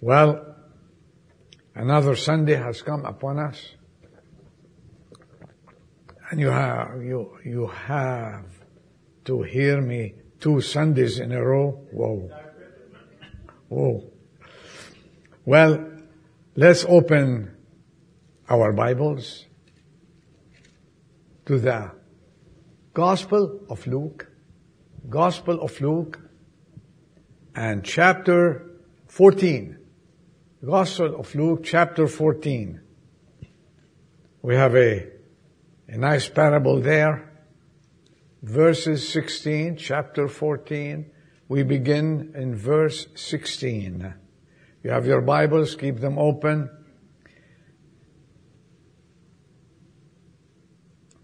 Well, another Sunday has come upon us. And you have, you, you have to hear me two Sundays in a row. Whoa. Whoa. Well, let's open our Bibles to the Gospel of Luke, Gospel of Luke, and chapter 14. Gospel of Luke, chapter 14. We have a, a nice parable there. Verses 16, chapter 14. We begin in verse 16. You have your Bibles, keep them open.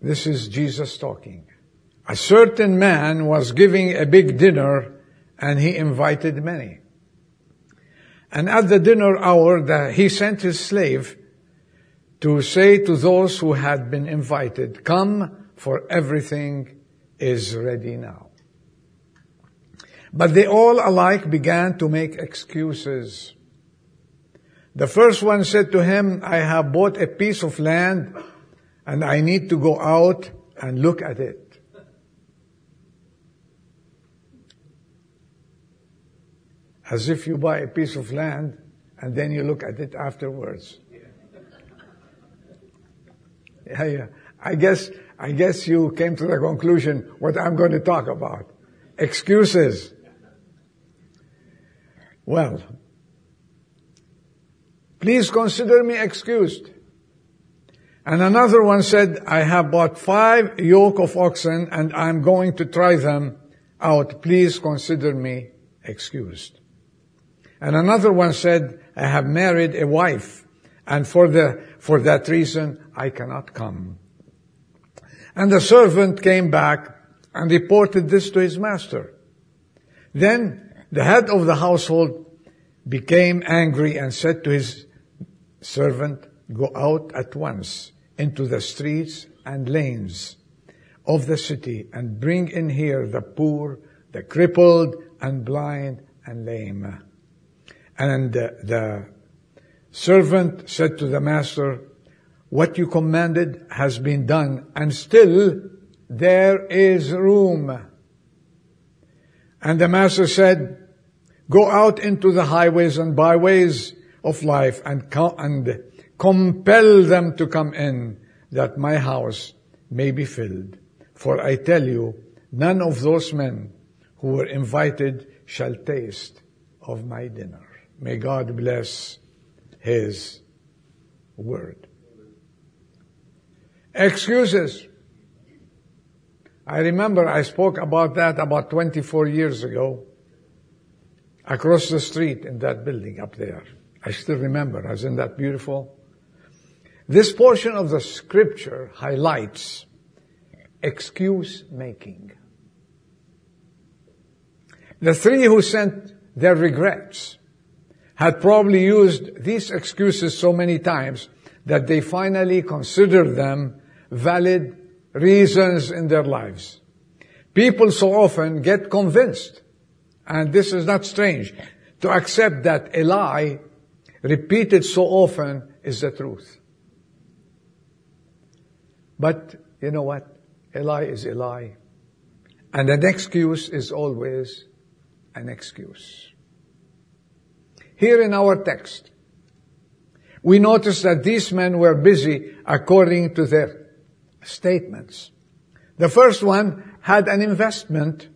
This is Jesus talking. A certain man was giving a big dinner and he invited many. And at the dinner hour, the, he sent his slave to say to those who had been invited, come for everything is ready now. But they all alike began to make excuses. The first one said to him, I have bought a piece of land and I need to go out and look at it. As if you buy a piece of land and then you look at it afterwards. Yeah, yeah. I guess, I guess you came to the conclusion what I'm going to talk about. Excuses. Well, please consider me excused. And another one said, I have bought five yoke of oxen and I'm going to try them out. Please consider me excused. And another one said, I have married a wife, and for the, for that reason, I cannot come. And the servant came back and reported this to his master. Then the head of the household became angry and said to his servant, go out at once into the streets and lanes of the city and bring in here the poor, the crippled and blind and lame. And the, servant said to the master, what you commanded has been done and still there is room. And the master said, go out into the highways and byways of life and, co- and compel them to come in that my house may be filled. For I tell you, none of those men who were invited shall taste of my dinner. May God bless His word. Excuses. I remember I spoke about that about 24 years ago across the street in that building up there. I still remember. I was in that beautiful. This portion of the scripture highlights excuse making. The three who sent their regrets had probably used these excuses so many times that they finally considered them valid reasons in their lives. People so often get convinced, and this is not strange, to accept that a lie repeated so often is the truth. But you know what? A lie is a lie. And an excuse is always an excuse. Here in our text, we notice that these men were busy according to their statements. The first one had an investment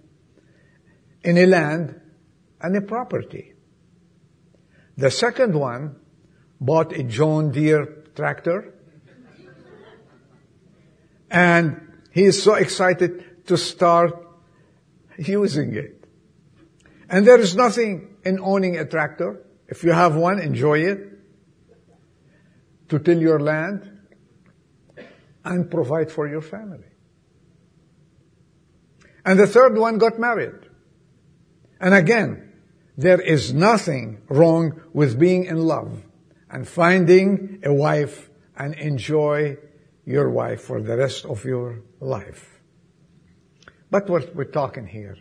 in a land and a property. The second one bought a John Deere tractor and he is so excited to start using it. And there is nothing in owning a tractor if you have one, enjoy it. To till your land and provide for your family. And the third one got married. And again, there is nothing wrong with being in love and finding a wife and enjoy your wife for the rest of your life. But what we're talking here,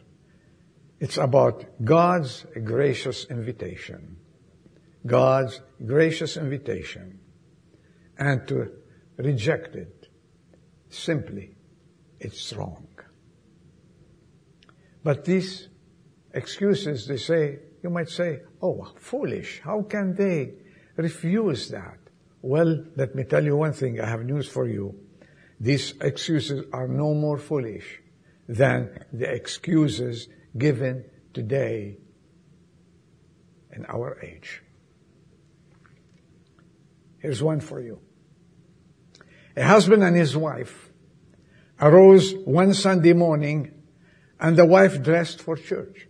it's about God's gracious invitation. God's gracious invitation and to reject it, simply, it's wrong. But these excuses, they say, you might say, oh, foolish. How can they refuse that? Well, let me tell you one thing. I have news for you. These excuses are no more foolish than the excuses given today in our age. Here's one for you. A husband and his wife arose one Sunday morning and the wife dressed for church.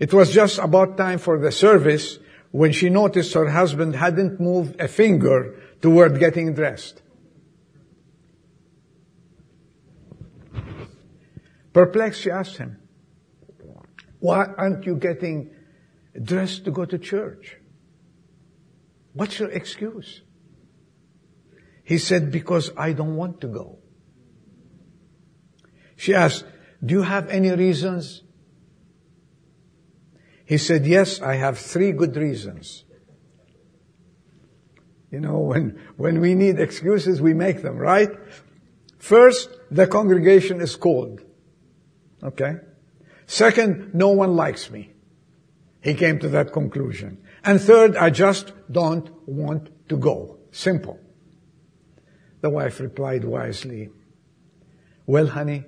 It was just about time for the service when she noticed her husband hadn't moved a finger toward getting dressed. Perplexed, she asked him, why aren't you getting dressed to go to church? What's your excuse? He said, because I don't want to go. She asked, do you have any reasons? He said, yes, I have three good reasons. You know, when, when we need excuses, we make them, right? First, the congregation is cold. Okay? Second, no one likes me. He came to that conclusion. And third, I just don't want to go. Simple. The wife replied wisely, well, honey,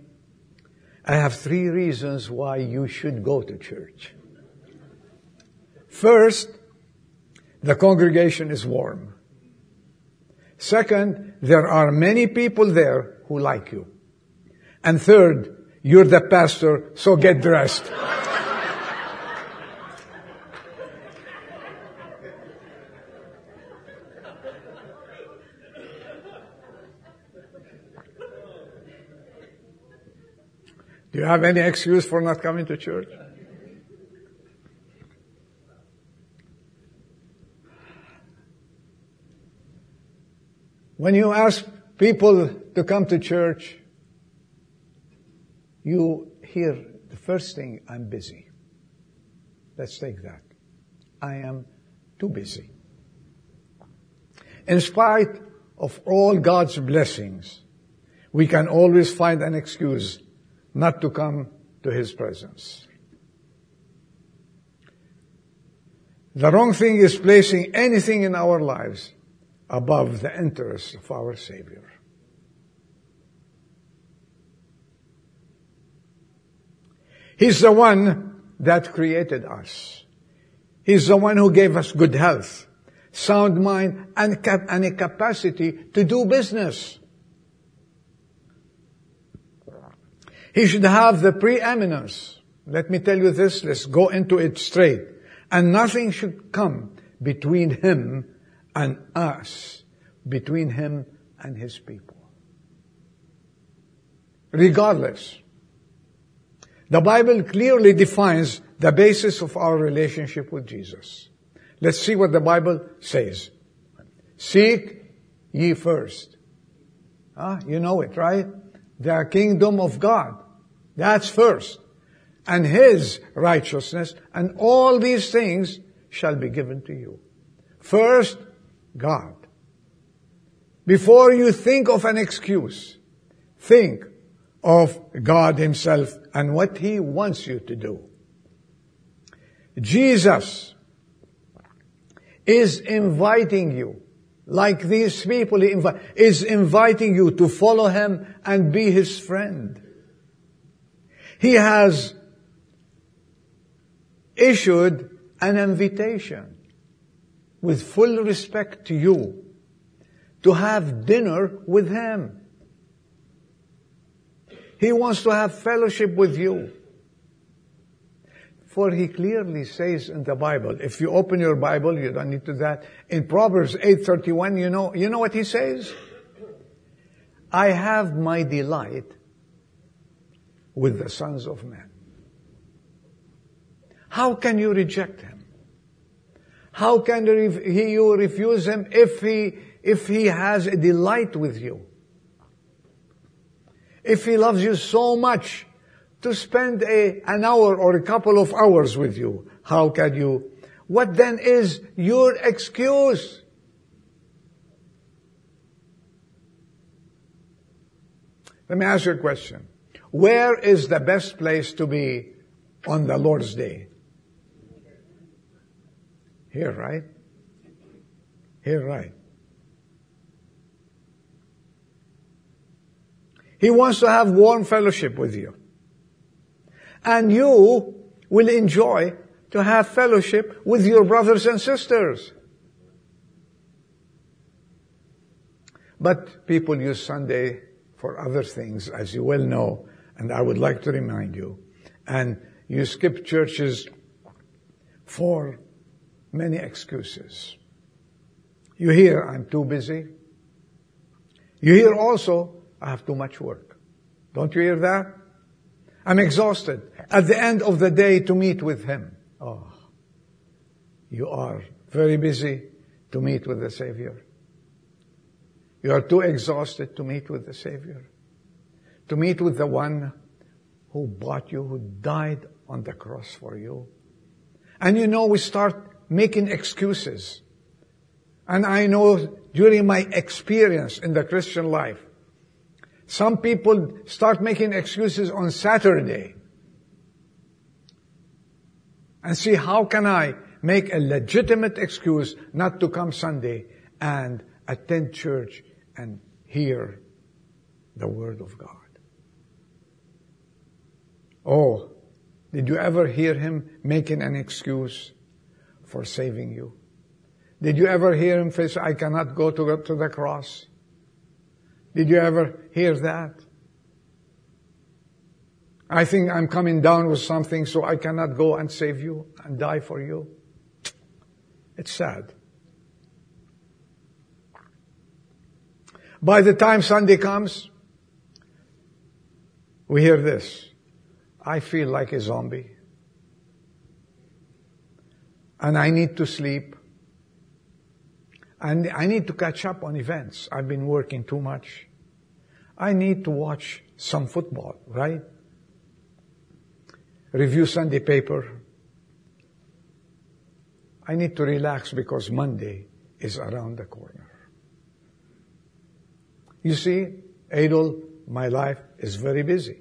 I have three reasons why you should go to church. First, the congregation is warm. Second, there are many people there who like you. And third, you're the pastor, so get dressed. You have any excuse for not coming to church? When you ask people to come to church, you hear the first thing, I'm busy. Let's take that. I am too busy. In spite of all God's blessings, we can always find an excuse not to come to His presence. The wrong thing is placing anything in our lives above the interests of our Savior. He's the one that created us. He's the one who gave us good health, sound mind, and, and a capacity to do business. He should have the preeminence. Let me tell you this, let's go into it straight. And nothing should come between him and us, between him and his people. Regardless. The Bible clearly defines the basis of our relationship with Jesus. Let's see what the Bible says. Seek ye first. Ah, you know it, right? The kingdom of God. That's first. And His righteousness and all these things shall be given to you. First, God. Before you think of an excuse, think of God Himself and what He wants you to do. Jesus is inviting you, like these people, he invi- is inviting you to follow Him and be His friend. He has issued an invitation with full respect to you to have dinner with Him. He wants to have fellowship with you. For he clearly says in the Bible, if you open your Bible, you don't need to that. In Proverbs 8:31, you know, you know what he says? I have my delight with the sons of men. How can you reject him? How can you refuse him if he, if he has a delight with you? If he loves you so much to spend a, an hour or a couple of hours with you, how can you What then is your excuse? Let me ask you a question. Where is the best place to be on the Lord's Day? Here, right? Here, right? He wants to have warm fellowship with you. And you will enjoy to have fellowship with your brothers and sisters. But people use Sunday for other things, as you well know, and I would like to remind you. And you skip churches for many excuses. You hear, I'm too busy. You hear also, I have too much work. Don't you hear that? I'm exhausted. At the end of the day to meet with Him. Oh, you are very busy to meet with the Savior. You are too exhausted to meet with the Savior. To meet with the one who bought you, who died on the cross for you. And you know, we start making excuses. And I know during my experience in the Christian life, some people start making excuses on Saturday. And see how can I make a legitimate excuse not to come Sunday and attend church and hear the Word of God. Oh, did you ever hear him making an excuse for saving you? Did you ever hear him say, I cannot go to, to the cross? Did you ever hear that? I think I'm coming down with something so I cannot go and save you and die for you. It's sad. By the time Sunday comes, we hear this. I feel like a zombie. And I need to sleep. And I need to catch up on events. I've been working too much. I need to watch some football, right? Review Sunday paper. I need to relax because Monday is around the corner. You see, Adol, my life is very busy.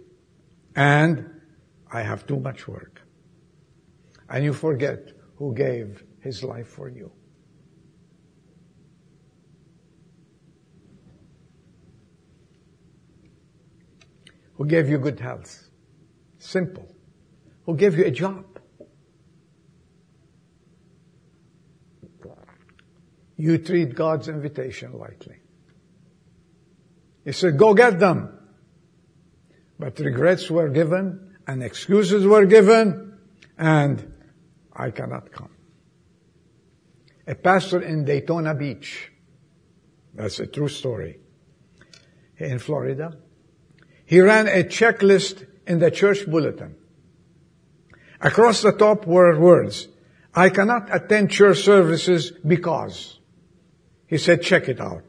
And I have too much work. And you forget who gave his life for you. Who gave you good health? Simple. Who gave you a job? You treat God's invitation lightly. He said, go get them. But regrets were given and excuses were given and I cannot come. A pastor in Daytona Beach, that's a true story, in Florida, he ran a checklist in the church bulletin. Across the top were words, I cannot attend church services because. He said, check it out.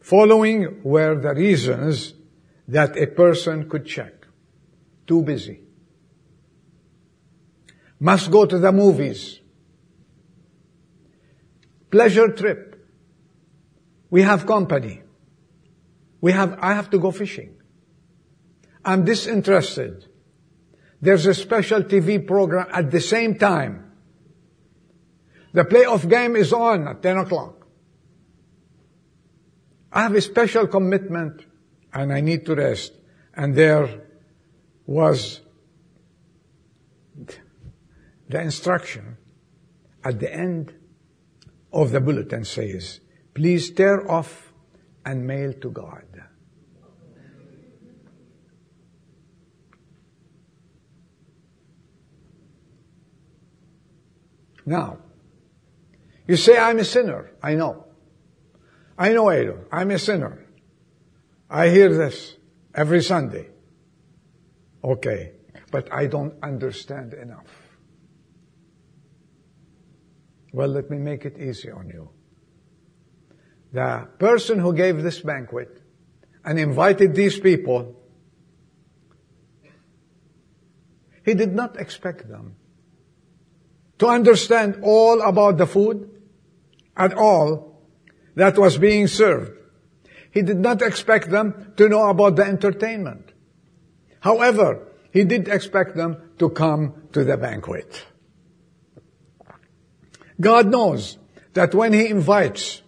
Following were the reasons that a person could check. Too busy. Must go to the movies. Pleasure trip. We have company. We have, I have to go fishing. I'm disinterested. There's a special TV program at the same time. The playoff game is on at 10 o'clock. I have a special commitment and I need to rest. And there was the instruction at the end of the bulletin says, please tear off and mail to God. Now, you say I'm a sinner. I know. I know, Adel. I'm a sinner. I hear this every Sunday. Okay. But I don't understand enough. Well, let me make it easy on you. The person who gave this banquet and invited these people, he did not expect them to understand all about the food at all that was being served. He did not expect them to know about the entertainment. However, he did expect them to come to the banquet. God knows that when He invites,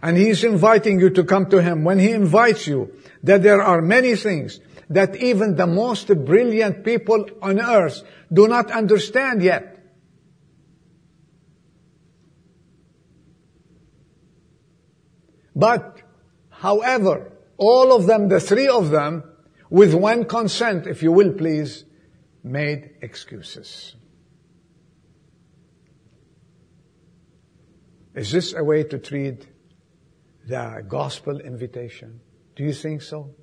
and He's inviting you to come to Him, when He invites you, that there are many things that even the most brilliant people on earth do not understand yet. But, however, all of them, the three of them, with one consent, if you will please, made excuses. Is this a way to treat the gospel invitation? Do you think so?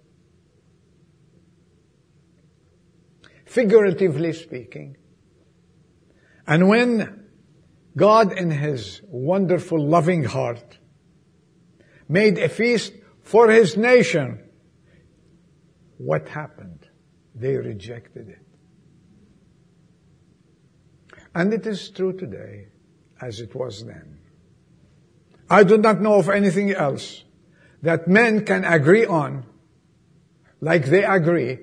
Figuratively speaking. And when God in His wonderful loving heart made a feast for His nation, what happened? They rejected it. And it is true today as it was then. I do not know of anything else that men can agree on like they agree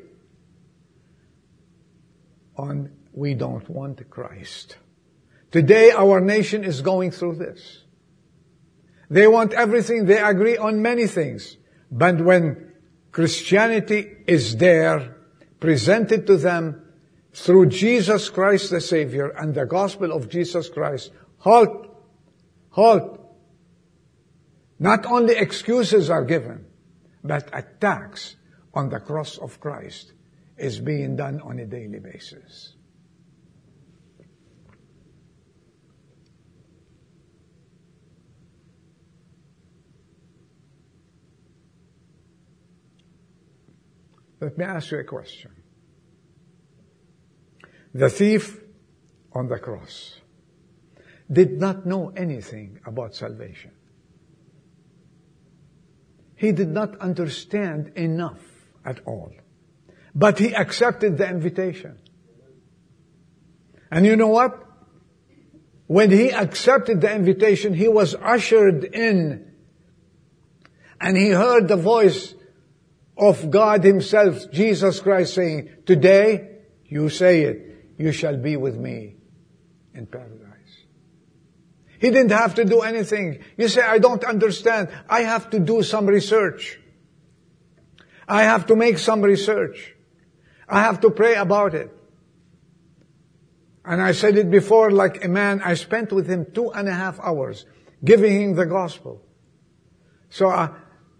on we don't want Christ. Today our nation is going through this. They want everything, they agree on many things. But when Christianity is there, presented to them through Jesus Christ the Savior and the gospel of Jesus Christ, halt, halt, not only excuses are given, but attacks on the cross of Christ is being done on a daily basis. Let me ask you a question. The thief on the cross did not know anything about salvation. He did not understand enough at all. But he accepted the invitation. And you know what? When he accepted the invitation, he was ushered in and he heard the voice of God himself, Jesus Christ saying, today you say it, you shall be with me in paradise. He didn't have to do anything. You say, I don't understand. I have to do some research. I have to make some research. I have to pray about it. And I said it before, like a man, I spent with him two and a half hours giving him the gospel. So, uh,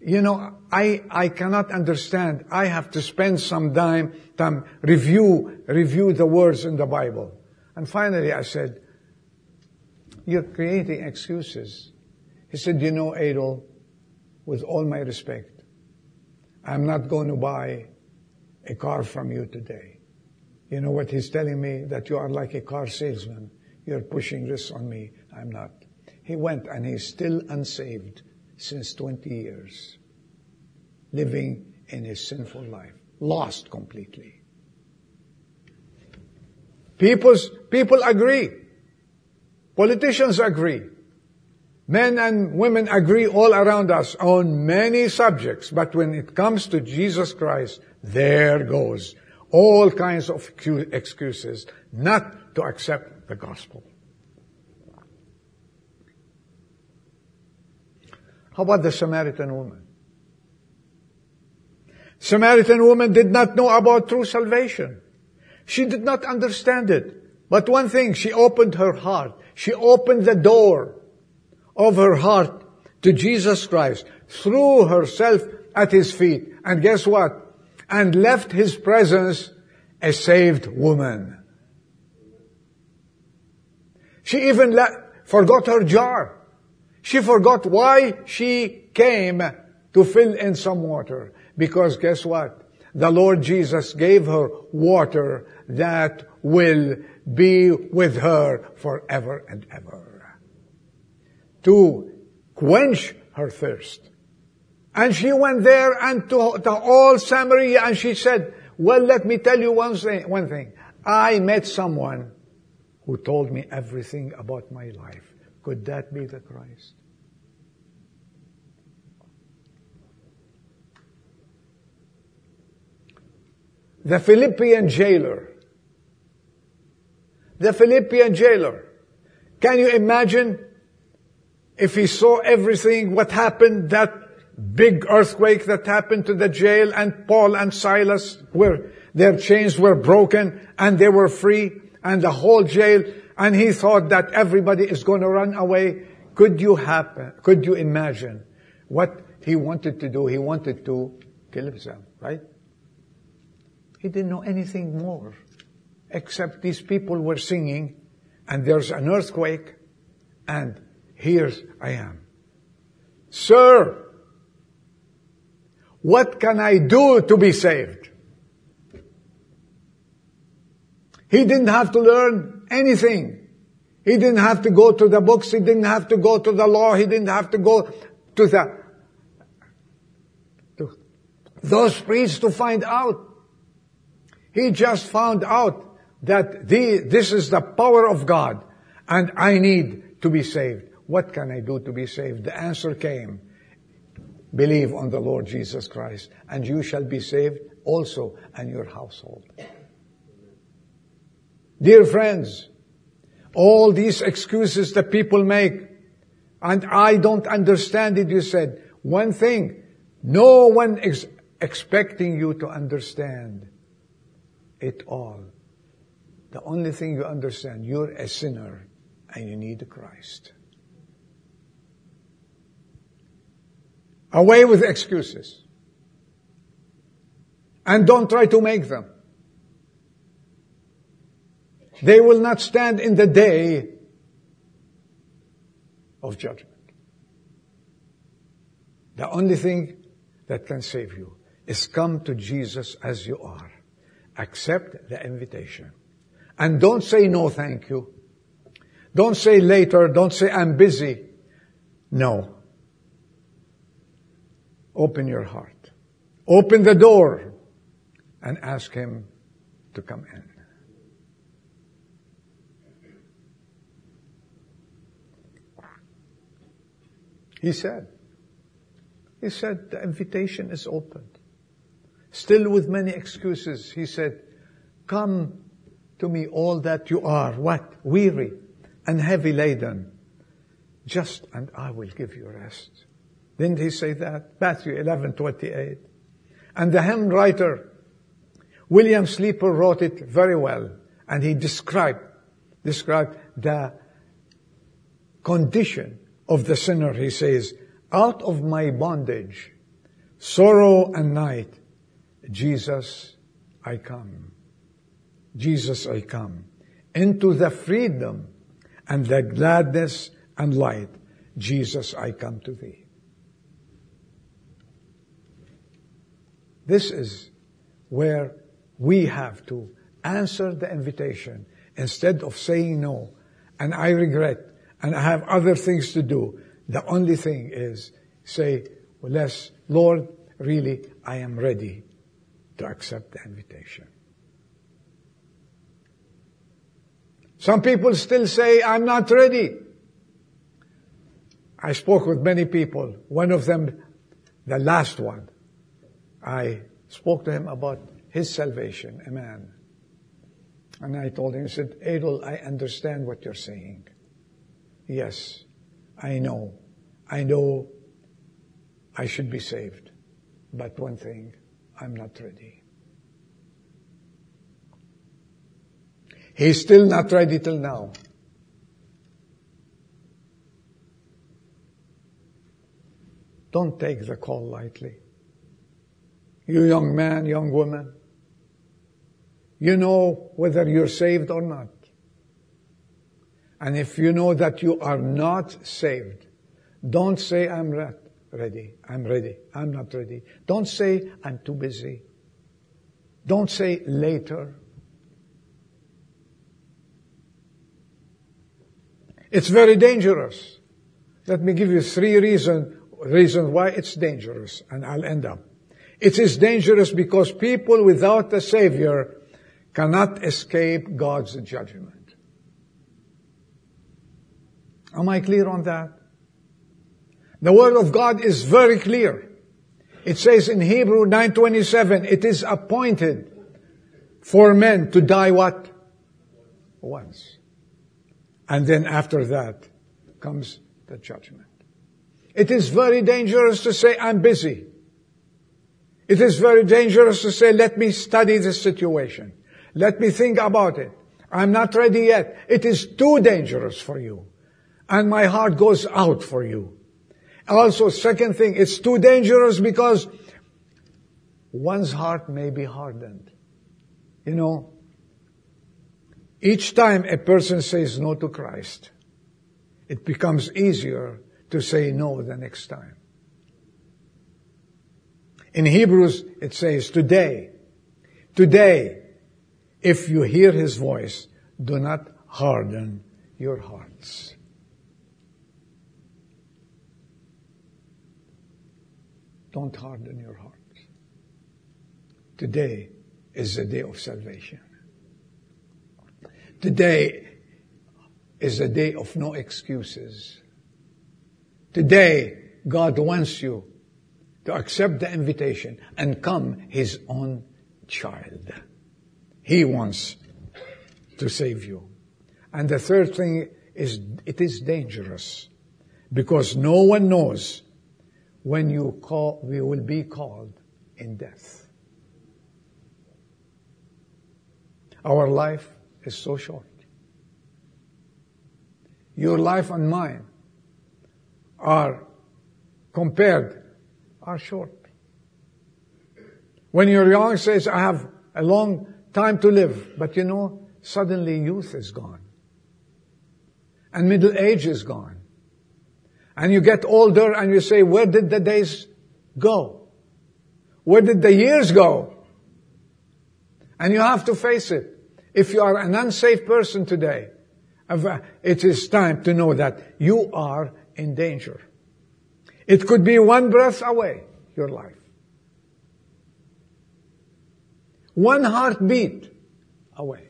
you know, I, I cannot understand. I have to spend some time, time review, review the words in the Bible. And finally I said, you're creating excuses. He said, you know, Adol, with all my respect, I'm not going to buy a car from you today. You know what he's telling me? That you are like a car salesman. You're pushing this on me. I'm not. He went and he's still unsaved since 20 years, living in a sinful life, lost completely. People's, people agree. Politicians agree. Men and women agree all around us on many subjects, but when it comes to Jesus Christ, there goes all kinds of excuses not to accept the gospel. How about the Samaritan woman? Samaritan woman did not know about true salvation. She did not understand it. But one thing, she opened her heart. She opened the door of her heart to Jesus Christ, threw herself at His feet, and guess what? And left His presence a saved woman. She even le- forgot her jar. She forgot why she came to fill in some water. Because guess what? The Lord Jesus gave her water that will be with her forever and ever. To quench her thirst. And she went there and to, to all Samaria and she said, well, let me tell you one thing, one thing. I met someone who told me everything about my life. Could that be the Christ? The Philippian jailer. The Philippian jailer. Can you imagine if he saw everything, what happened, that big earthquake that happened to the jail and Paul and Silas were, their chains were broken and they were free and the whole jail and he thought that everybody is going to run away. Could you happen, could you imagine what he wanted to do? He wanted to kill himself, right? He didn't know anything more except these people were singing and there's an earthquake and here's I am. Sir, what can I do to be saved? He didn't have to learn anything. He didn't have to go to the books. He didn't have to go to the law. He didn't have to go to the, to those priests to find out. He just found out that the, this is the power of God and I need to be saved. What can I do to be saved? The answer came. Believe on the Lord Jesus Christ and you shall be saved also and your household. Dear friends, all these excuses that people make, and I don't understand it, you said. One thing, no one is expecting you to understand it all. The only thing you understand, you're a sinner and you need Christ. Away with excuses. And don't try to make them. They will not stand in the day of judgment. The only thing that can save you is come to Jesus as you are. Accept the invitation. And don't say no thank you. Don't say later. Don't say I'm busy. No. Open your heart. Open the door and ask Him to come in. He said, He said, the invitation is opened. Still with many excuses, He said, come to me all that you are, what? Weary and heavy laden. Just and I will give you rest. Didn't he say that? Matthew 11, 28. And the hymn writer, William Sleeper wrote it very well. And he described, described the condition of the sinner, he says, out of my bondage, sorrow and night, Jesus, I come. Jesus, I come. Into the freedom and the gladness and light, Jesus, I come to thee. This is where we have to answer the invitation instead of saying no. And I regret and I have other things to do. The only thing is say, yes, Lord, really, I am ready to accept the invitation. Some people still say, I'm not ready. I spoke with many people. One of them, the last one, I spoke to him about his salvation, a man. And I told him, I said, Adel, I understand what you're saying. Yes, I know. I know I should be saved. But one thing, I'm not ready. He's still not ready till now. Don't take the call lightly. You young man, young woman, you know whether you're saved or not. And if you know that you are not saved, don't say, I'm not ready. I'm ready. I'm not ready. Don't say, I'm too busy. Don't say later. It's very dangerous. Let me give you three reasons reasons why it's dangerous, and I'll end up. It is dangerous because people without a Savior cannot escape God's judgment. Am I clear on that? The word of God is very clear. It says in Hebrew 9:27, it is appointed for men to die what? Once. And then after that comes the judgment. It is very dangerous to say, I'm busy. It is very dangerous to say, let me study the situation. Let me think about it. I'm not ready yet. It is too dangerous for you. And my heart goes out for you. Also, second thing, it's too dangerous because one's heart may be hardened. You know, each time a person says no to Christ, it becomes easier to say no the next time. In Hebrews, it says, today, today, if you hear his voice, do not harden your hearts. Don't harden your heart. Today is the day of salvation. Today is a day of no excuses. Today, God wants you to accept the invitation and come His own child. He wants to save you. And the third thing is it is dangerous because no one knows when you call, we will be called in death. Our life is so short. Your life and mine are compared, are short. When you're young, says, I have a long time to live. But you know, suddenly youth is gone. And middle age is gone. And you get older and you say, where did the days go? Where did the years go? And you have to face it. If you are an unsafe person today, it is time to know that you are in danger. It could be one breath away, your life. One heartbeat away.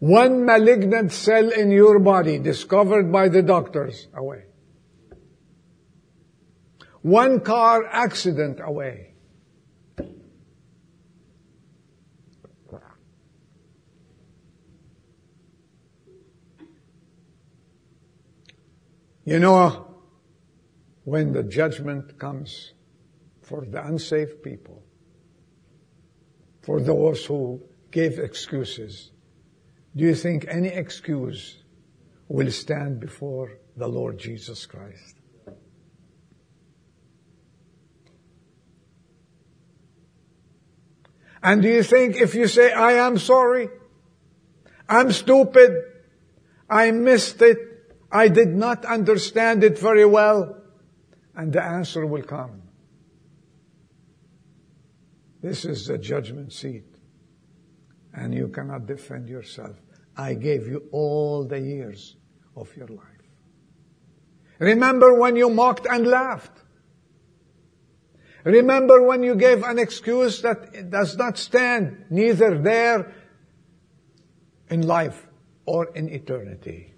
One malignant cell in your body discovered by the doctors away. One car accident away. You know, when the judgment comes for the unsafe people, for those who gave excuses, do you think any excuse will stand before the Lord Jesus Christ? And do you think if you say, I am sorry, I'm stupid, I missed it, I did not understand it very well, and the answer will come. This is the judgment seat. And you cannot defend yourself. I gave you all the years of your life. Remember when you mocked and laughed. Remember when you gave an excuse that does not stand neither there in life or in eternity.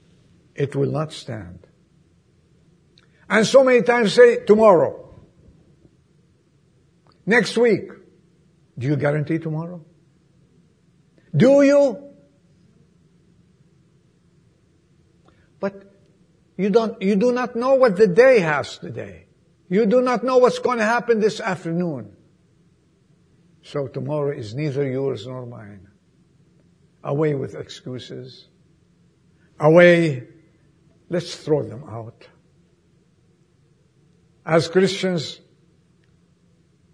It will not stand. And so many times say tomorrow. Next week. Do you guarantee tomorrow? Do you? But you don't, you do not know what the day has today. You do not know what's going to happen this afternoon. So tomorrow is neither yours nor mine. Away with excuses. Away. Let's throw them out. As Christians,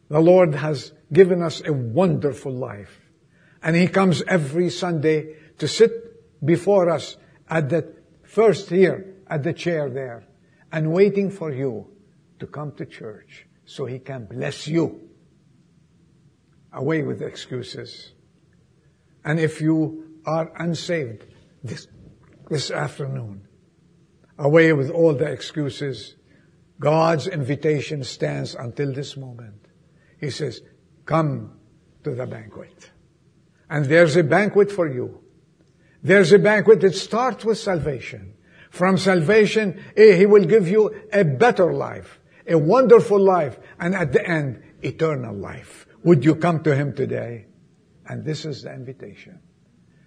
the Lord has given us a wonderful life. And He comes every Sunday to sit before us at the first here, at the chair there, and waiting for you to come to church so He can bless you. Away with excuses. And if you are unsaved this, this afternoon, away with all the excuses, God's invitation stands until this moment. He says, come to the banquet. And there's a banquet for you. There's a banquet that starts with salvation. From salvation, eh, He will give you a better life, a wonderful life, and at the end, eternal life. Would you come to Him today? And this is the invitation.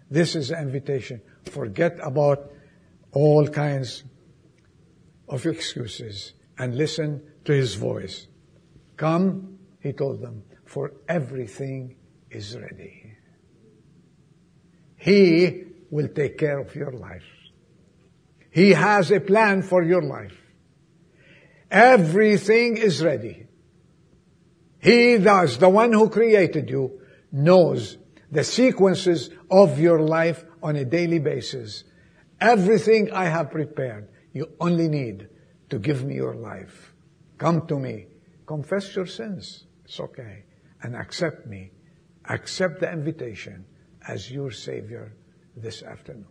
This is the invitation. Forget about all kinds of excuses and listen to His voice. Come, He told them, for everything is ready. He will take care of your life. He has a plan for your life. Everything is ready. He does, the one who created you, knows the sequences of your life on a daily basis. Everything I have prepared, you only need to give me your life. Come to me. Confess your sins. It's okay. And accept me. Accept the invitation as your Savior this afternoon.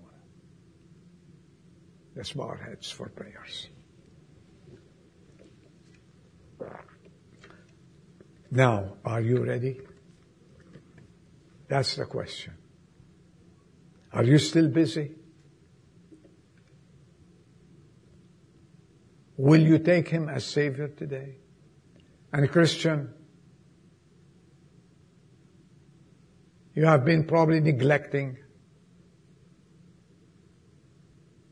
Let's bow our heads for prayers. Now, are you ready? That's the question. Are you still busy? Will you take him as Savior today? And Christian, you have been probably neglecting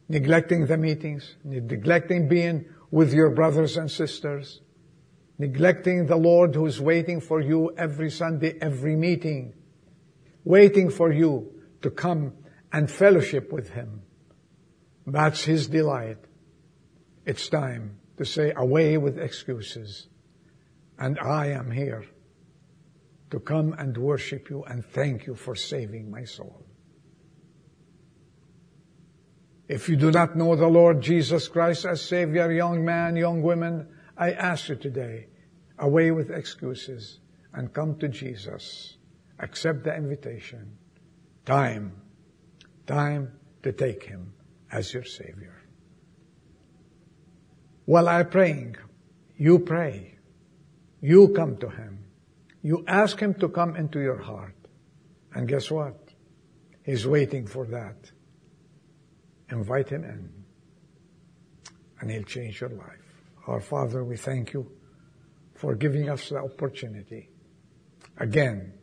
neglecting the meetings, neglecting being with your brothers and sisters, neglecting the Lord who's waiting for you every Sunday, every meeting, waiting for you to come and fellowship with Him. That's His delight. It's time to say away with excuses. And I am here to come and worship you and thank you for saving my soul. If you do not know the Lord Jesus Christ as Savior, young man, young women, I ask you today, away with excuses and come to Jesus. Accept the invitation. Time, time to take Him as your Savior. While I'm praying, you pray. You come to Him. You ask Him to come into your heart. And guess what? He's waiting for that. Invite him in, and he'll change your life. Our Father, we thank you for giving us the opportunity again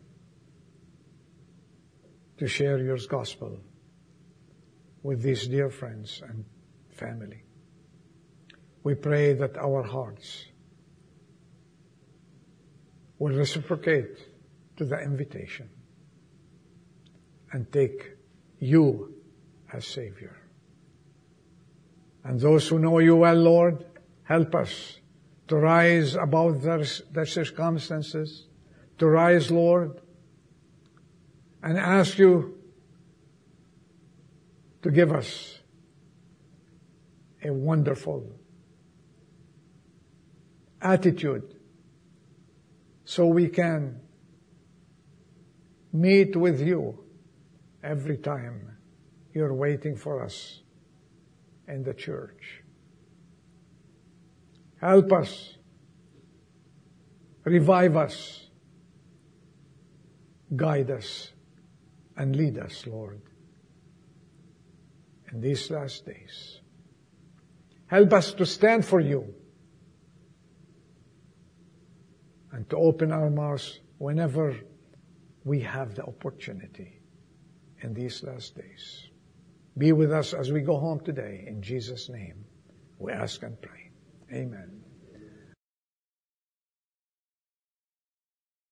to share your gospel with these dear friends and family. We pray that our hearts will reciprocate to the invitation and take you as Savior. And those who know you well, Lord, help us to rise above their, their circumstances, to rise, Lord, and ask you to give us a wonderful attitude so we can meet with you every time you're waiting for us in the church. Help us. Revive us. Guide us and lead us, Lord, in these last days. Help us to stand for you and to open our mouths whenever we have the opportunity in these last days. Be with us as we go home today. In Jesus' name, we ask and pray. Amen.